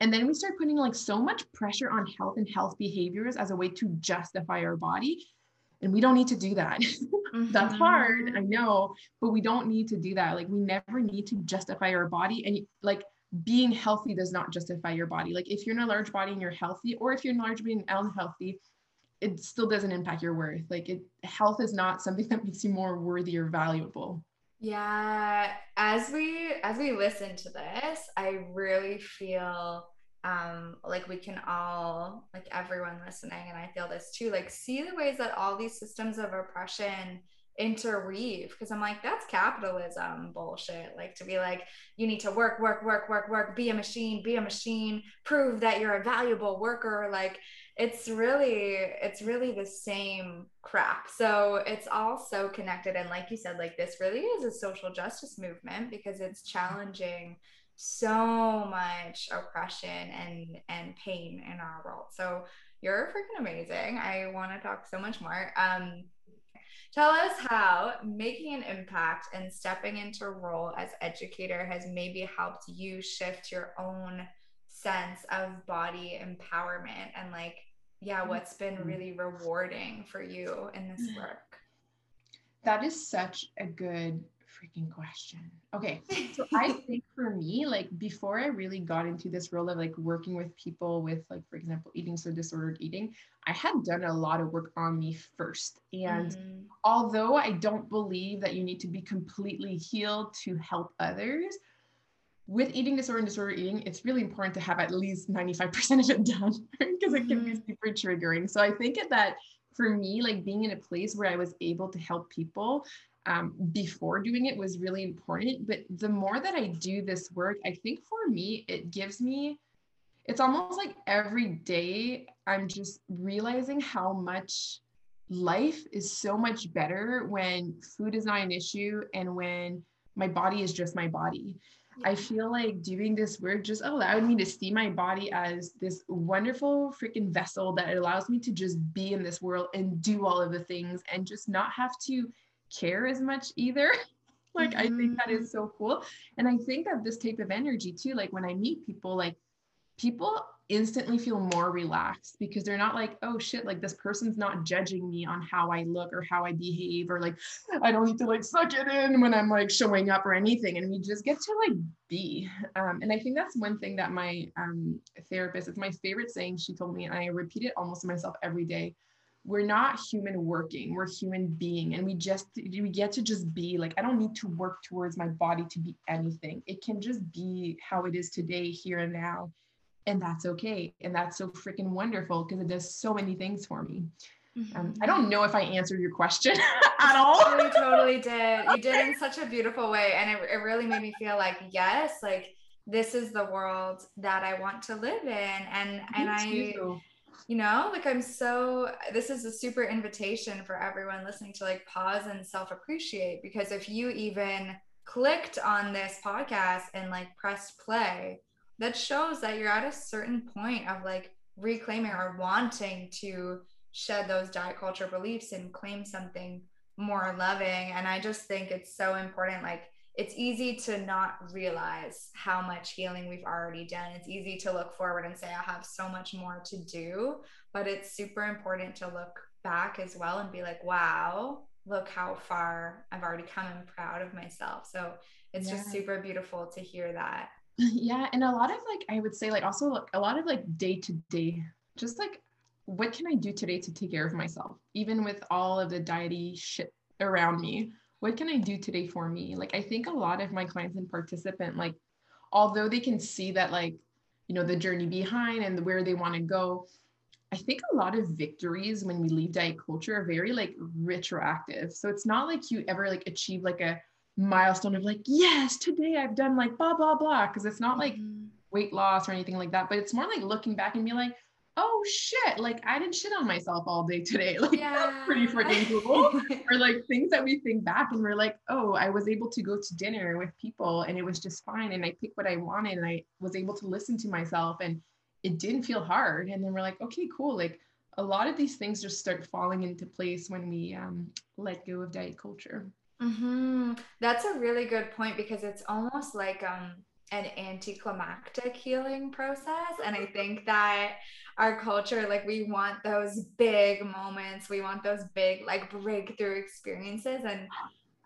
And then we start putting like so much pressure on health and health behaviors as a way to justify our body and we don't need to do that. Mm-hmm. that's hard i know but we don't need to do that. Like we never need to justify our body and like being healthy does not justify your body. Like if you're in a large body and you're healthy or if you're in a large body and unhealthy it still doesn't impact your worth. Like it health is not something that makes you more worthy or valuable. Yeah as we as we listen to this i really feel um like we can all like everyone listening and i feel this too like see the ways that all these systems of oppression interweave because i'm like that's capitalism bullshit. Like to be like you need to work work work work work be a machine be a machine prove that you're a valuable worker. Like it's really it's really the same crap. So it's all so connected and like you said like this really is a social justice movement because it's challenging so much oppression and and pain in our world. So you're freaking amazing. I want to talk so much more. Um, tell us how making an impact and stepping into a role as educator has maybe helped you shift your own sense of body empowerment and like yeah what's been mm-hmm. really rewarding for you in this work that is such a good freaking question. Okay. So I think for me, like before I really got into this role of like working with people with like, for example, eating so disordered eating, I had done a lot of work on me first. And mm-hmm. although I don't believe that you need to be completely healed to help others, with eating disorder and disorder eating, it's really important to have at least 95% of it done because it can mm-hmm. be super triggering. So I think that for me, like being in a place where I was able to help people um, before doing it was really important. But the more that I do this work, I think for me, it gives me, it's almost like every day I'm just realizing how much life is so much better when food is not an issue and when my body is just my body. Yeah. I feel like doing this work just allowed me to see my body as this wonderful freaking vessel that allows me to just be in this world and do all of the things and just not have to care as much either. like mm-hmm. I think that is mm-hmm. so cool. And I think that this type of energy too, like when I meet people, like people instantly feel more relaxed because they're not like, oh shit, like this person's not judging me on how I look or how I behave, or like I don't need to like suck it in when I'm like showing up or anything. And we just get to like be. Um, and I think that's one thing that my um, therapist, it's my favorite saying she told me, and I repeat it almost to myself every day we're not human working we're human being and we just we get to just be like i don't need to work towards my body to be anything. It can just be how it is today here and now and that's okay and that's so freaking wonderful because it does so many things for me. Mm-hmm. um, i don't know if i answered your question at all. You totally did. You did in such a beautiful way and it, it really made me feel like yes like this is the world that i want to live in and me and i you know like i'm so this is a super invitation for everyone listening to like pause and self appreciate because if you even clicked on this podcast and like pressed play that shows that you're at a certain point of like reclaiming or wanting to shed those diet culture beliefs and claim something more loving. And i just think it's so important like it's easy to not realize how much healing we've already done. It's easy to look forward and say, I have so much more to do. But it's super important to look back as well and be like, wow, look how far I've already come I'm proud of myself. So it's yeah. just super beautiful to hear that. Yeah. And a lot of like, I would say, like, also like, a lot of like day to day, just like, what can I do today to take care of myself? Even with all of the diety shit around me, what can I do today for me? Like, I think a lot of my clients and participant, like, although they can see that, like, you know, the journey behind and where they want to go, I think a lot of victories when we leave diet culture are very like retroactive. So it's not like you ever like achieve like a milestone of like, yes, today I've done like blah, blah, blah. Cause it's not like mm-hmm. weight loss or anything like that, but it's more like looking back and be like, oh shit, like I didn't shit on myself all day today. Like yeah. that's pretty freaking cool. or like things that we think back and we're like, oh, I was able to go to dinner with people and it was just fine. And I picked what I wanted and I was able to listen to myself and it didn't feel hard. And then we're like, okay, cool. Like a lot of these things just start falling into place when we um, let go of diet culture. Mm-hmm. That's a really good point because it's almost like um, an anticlimactic healing process. And I think that our culture, like we want those big moments, we want those big like breakthrough experiences. And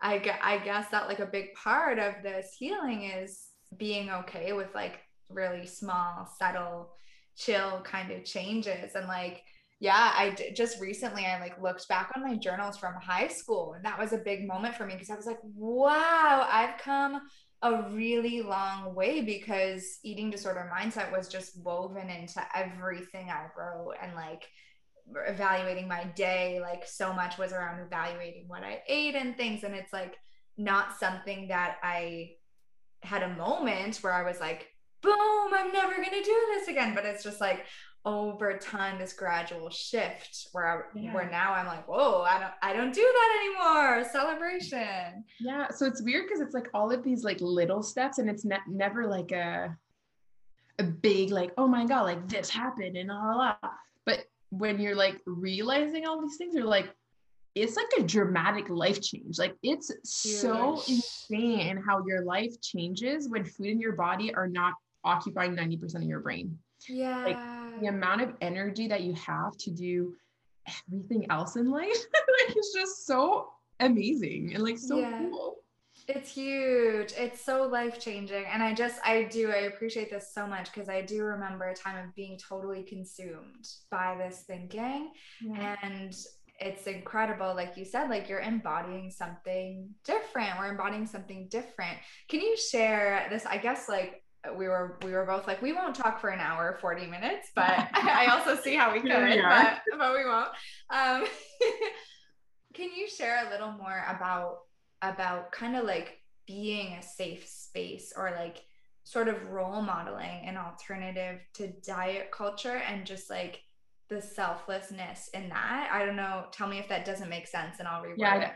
I, I guess that like a big part of this healing is being okay with like really small, subtle, chill kind of changes. And like, yeah, I d- just recently I like looked back on my journals from high school and that was a big moment for me because I was like, wow, I've come a really long way because eating disorder mindset was just woven into everything I wrote and like evaluating my day like so much was around evaluating what I ate and things. And it's like not something that I had a moment where I was like boom I'm never going to do this again. But it's just like over time this gradual shift where I, yeah. where now I'm like, whoa, I don't I don't do that anymore. Celebration. Yeah, so it's weird because it's like all of these like little steps, and it's ne- never like a a big like, oh my god, like this happened and all that. But when you're like realizing all these things, you're like, it's like a dramatic life change. Like it's Huge. so insane how your life changes when food in your body are not occupying 90% of your brain. Yeah. Like the amount of energy that you have to do everything else in life like it's just so amazing and like so yeah. cool. It's huge. It's so life changing. And I just, I do, I appreciate this so much because I do remember a time of being totally consumed by this thinking. Yeah. And it's incredible. Like you said, like you're embodying something different. We're embodying something different. Can you share this? I guess, like, we were we were both like we won't talk for an hour 40 minutes but i also see how we could but, but we won't. Um, can you share a little more about about kind of like being a safe space or like sort of role modeling an alternative to diet culture and just like the selflessness in that? I don't know. Tell me if that doesn't make sense and i'll reword yeah, it.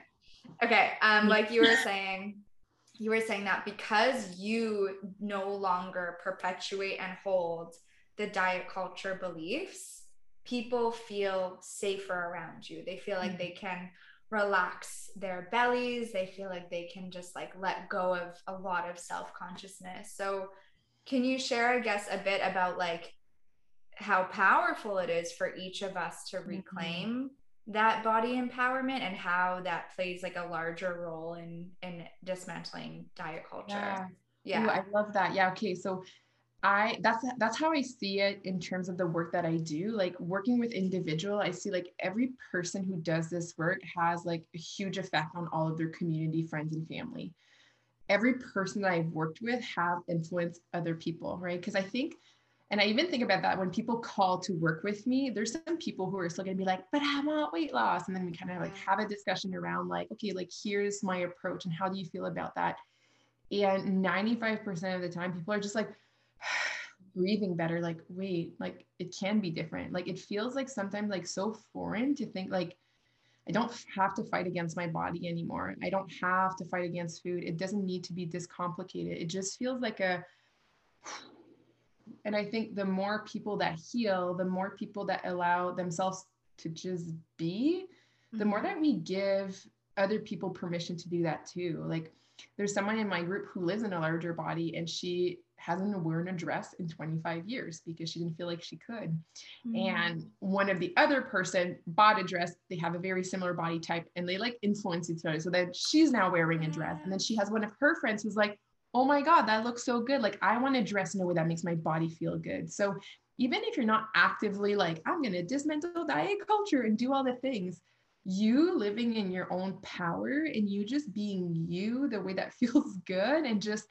Okay um like you were saying you were saying that because you no longer perpetuate and hold the diet culture beliefs, people feel safer around you. They feel like mm-hmm. they can relax their bellies. They feel like they can just like let go of a lot of self consciousness. So, can you share, I guess, a bit about like how powerful it is for each of us to mm-hmm. reclaim that body empowerment and how that plays like a larger role in in dismantling diet culture. Yeah. Yeah. Ooh, I love that. Yeah. Okay. So I that's that's how I see it in terms of the work that I do. Like working with individual, I see like every person who does this work has like a huge effect on all of their community, friends, and family. Every person that I've worked with have influenced other people, right? Because I think and I even think about that when people call to work with me, there's some people who are still going to be like, but I want weight loss. And then we kind of like have a discussion around like, okay, like here's my approach and how do you feel about that? And 95% of the time, people are just like breathing better. Like, wait, like it can be different. Like it feels like sometimes like so foreign to think like, I don't have to fight against my body anymore. I don't have to fight against food. It doesn't need to be this complicated. It just feels like a and I think the more people that heal, the more people that allow themselves to just be, mm-hmm. the more mm-hmm. that we give other people permission to do that too. Like there's someone in my group who lives in a larger body and she hasn't worn a dress in 25 years because she didn't feel like she could. Mm-hmm. And one of the other person bought a dress. They have a very similar body type and they like influence each other. So then she's now wearing a dress. And then she has one of her friends who's like, oh my God, that looks so good. Like I want to dress in a way that makes my body feel good. So even if you're not actively like, I'm going to dismantle diet culture and do all the things, you living in your own power and you just being you the way that feels good and just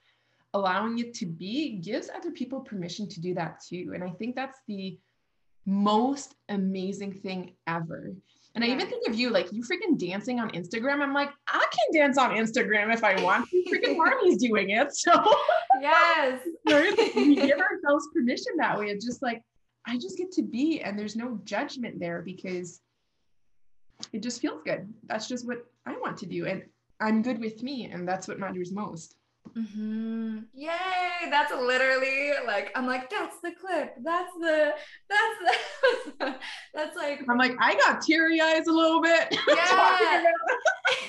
allowing it to be gives other people permission to do that too. And I think that's the most amazing thing ever. And yeah. I even think of you, like you freaking dancing on Instagram. I'm like, I can dance on Instagram if I want to. Freaking Marley's doing it. So yes, we give ourselves permission that way. It's just like, I just get to be, and there's no judgment there because it just feels good. That's just what I want to do. And I'm good with me. And that's what matters most. Mm-hmm. Yay! That's literally like I'm like that's the clip. That's the that's the that's like I'm like I got teary eyes a little bit. Yeah,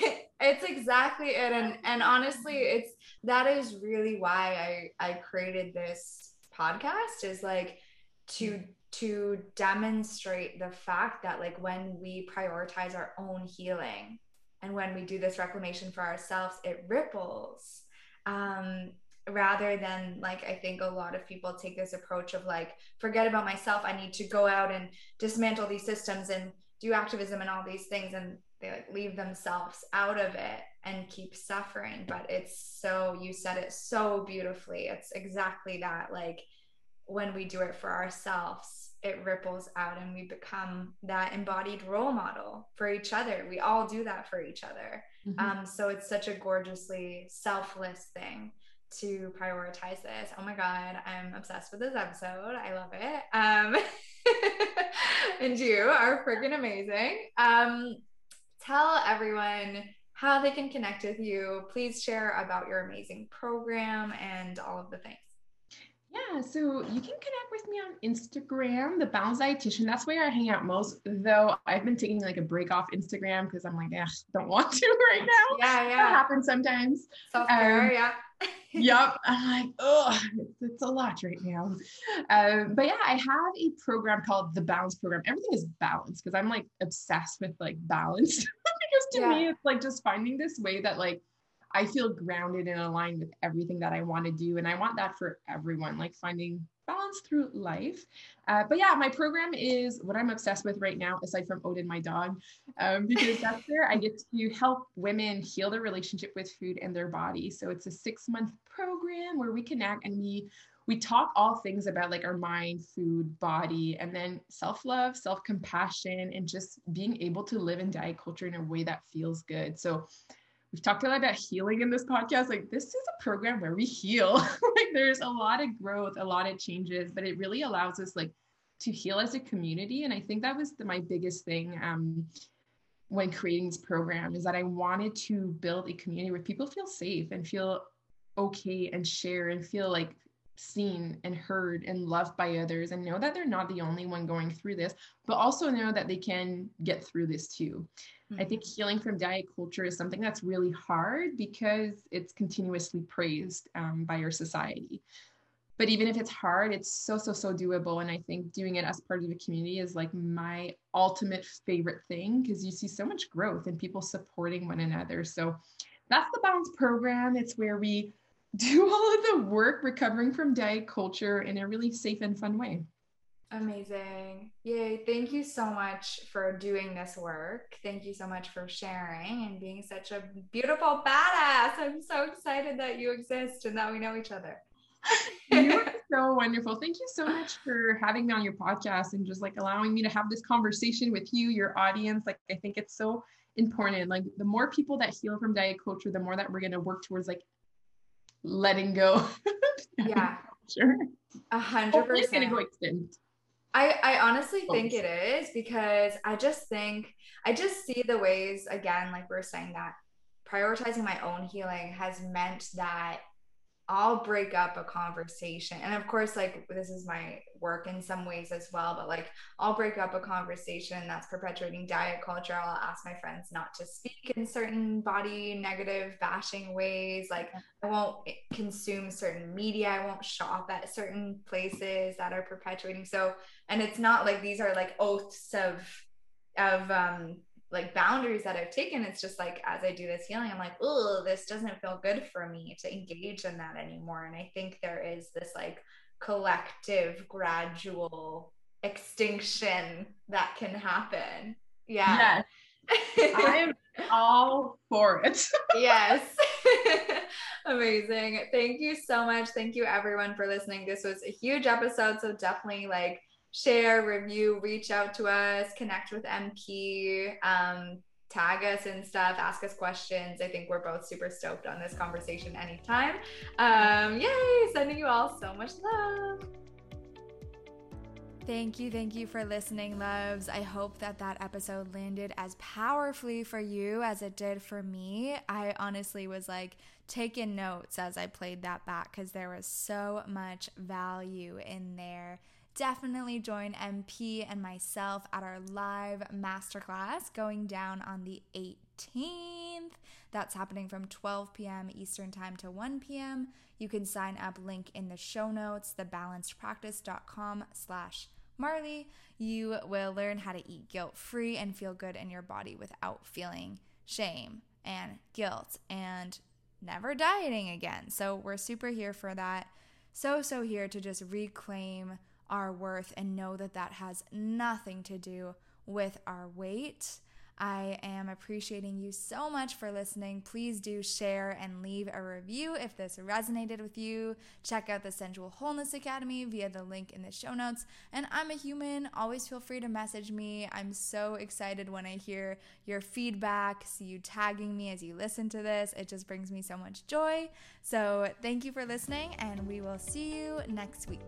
it's exactly it, and and honestly, it's that is really why I I created this podcast is like to to demonstrate the fact that like when we prioritize our own healing and when we do this reclamation for ourselves, it ripples um, rather than like I think a lot of people take this approach of like forget about myself I need to go out and dismantle these systems and do activism and all these things and they like leave themselves out of it and keep suffering. But it's so you said it so beautifully. It's exactly that like when we do it for ourselves it ripples out and we become that embodied role model for each other. We all do that for each other Mm-hmm. Um, so it's such a gorgeously selfless thing to prioritize this. Oh my God, I'm obsessed with this episode. I love it. Um, and you are freaking amazing. Um, tell everyone how they can connect with you. Please share about your amazing program and all of the things. Yeah, so you can connect with me on Instagram, the Balanced Dietitian. That's where I hang out most. Though I've been taking like a break off Instagram because I'm like, yeah, don't want to right now. Yeah, yeah. That happens sometimes. Self care, um, yeah. yep. I'm like, oh, it's, it's, a lot right now. Um, but yeah, I have a program called the Balance Program. Everything is balanced because I'm like obsessed with like balance. because to yeah. me, it's like just finding this way that like I feel grounded and aligned with everything that I want to do. And I want that for everyone, like finding balance through life. Uh, but yeah, my program is what I'm obsessed with right now, aside from Odin, my dog, um, because that's where I get to help women heal their relationship with food and their body. So it's a six month program where we connect and we we talk all things about like our mind, food, body, and then self love, self compassion, and just being able to live in diet culture in a way that feels good. So we've talked a lot about healing in this podcast. Like this is a program where we heal. like there's a lot of growth, a lot of changes, but it really allows us like to heal as a community. And I think that was the, my biggest thing um, when creating this program is that I wanted to build a community where people feel safe and feel okay and share and feel like seen and heard and loved by others and know that they're not the only one going through this, but also know that they can get through this too. I think mm-hmm. healing from diet culture is something that's really hard because it's continuously praised um, by our society. But even if it's hard, it's so, so, so doable. And I think doing it as part of a community is like my ultimate favorite thing because you see so much growth and people supporting one another. So that's the Balance program. It's where we do all of the work recovering from diet culture in a really safe and fun way. Amazing. Yay. Thank you so much for doing this work. Thank you so much for sharing and being such a beautiful badass. I'm so excited that you exist and that we know each other. You're so wonderful. Thank you so much for having me on your podcast and just like allowing me to have this conversation with you, your audience. Like, I think it's so important. Like, the more people that heal from diet culture, the more that we're going to work towards like letting go. yeah. Sure. A hundred percent. It's to go extinct. I, I honestly think it is because I just think I just see the ways again, like we are saying that prioritizing my own healing has meant that I'll break up a conversation. And of course, like this is my work in some ways as well, but like I'll break up a conversation that's perpetuating diet culture. I'll ask my friends not to speak in certain body negative, bashing ways. Like I won't consume certain media. I won't shop at certain places that are perpetuating. So, and it's not like these are like oaths of, of, um, like boundaries that I've taken, it's just like as I do this healing, I'm like, oh, this doesn't feel good for me to engage in that anymore. And I think there is this like collective, gradual extinction that can happen. Yeah. Yes. I'm all for it. yes. Amazing. Thank you so much. Thank you everyone for listening. This was a huge episode. So definitely like share, review, reach out to us, connect with MP, um, tag us and stuff, ask us questions. I think we're both super stoked on this conversation anytime. Um, yay! Sending you all so much love. Thank you, thank you for listening, loves. I hope that that episode landed as powerfully for you as it did for me. I honestly was like taking notes as I played that back because there was so much value in there definitely join MP and myself at our live masterclass going down on the 18th. That's happening from 12 p.m. Eastern Time to 1 p.m. You can sign up, link in the show notes, thebalancedpractice.com slash Marley. You will learn how to eat guilt-free and feel good in your body without feeling shame and guilt and never dieting again. So we're super here for that. So, so here to just reclaim our worth and know that that has nothing to do with our weight. I am appreciating you so much for listening. Please do share and leave a review if this resonated with you. Check out the Sensual Wholeness Academy via the link in the show notes. And I'm a human. Always feel free to message me. I'm so excited when I hear your feedback, see you tagging me as you listen to this. It just brings me so much joy. So thank you for listening, and we will see you next week.